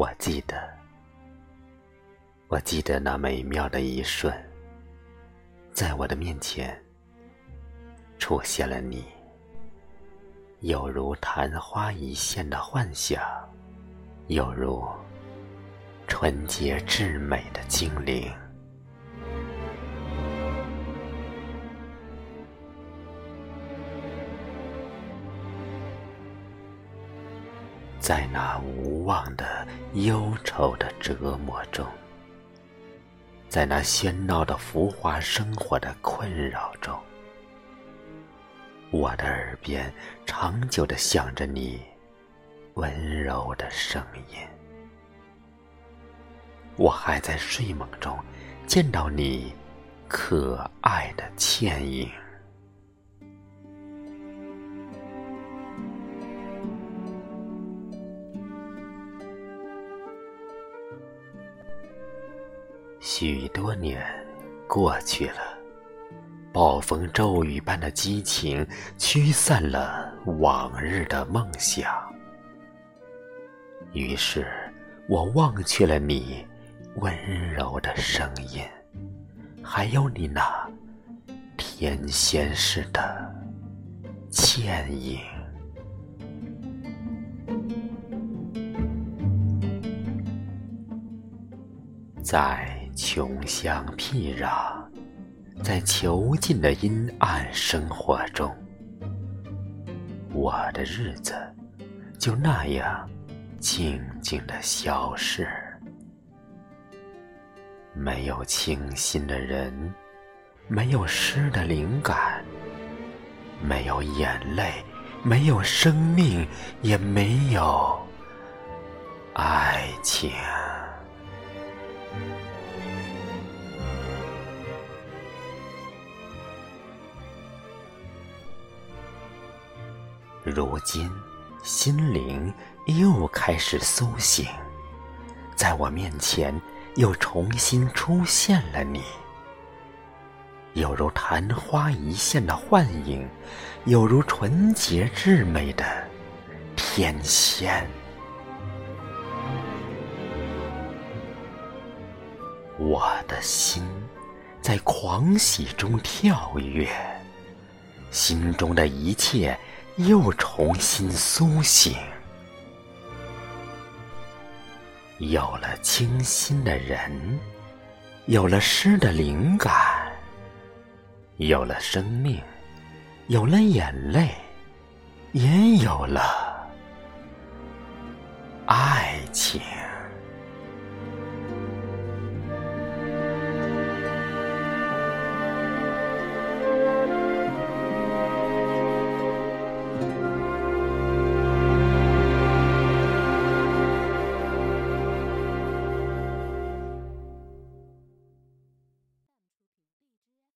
我记得，我记得那美妙的一瞬，在我的面前出现了你，有如昙花一现的幻想，有如纯洁至美的精灵。在那无望的忧愁的折磨中，在那喧闹的浮华生活的困扰中，我的耳边长久的响着你温柔的声音。我还在睡梦中见到你可爱的倩影。许多年过去了，暴风骤雨般的激情驱散了往日的梦想。于是，我忘却了你温柔的声音，还有你那天仙似的倩影。在。穷乡僻壤，在囚禁的阴暗生活中，我的日子就那样静静的消逝。没有倾心的人，没有诗的灵感，没有眼泪，没有生命，也没有爱情。如今，心灵又开始苏醒，在我面前又重新出现了你，有如昙花一现的幻影，有如纯洁至美的天仙。我的心在狂喜中跳跃，心中的一切。又重新苏醒，有了清新的人，有了诗的灵感，有了生命，有了眼泪，也有了爱情。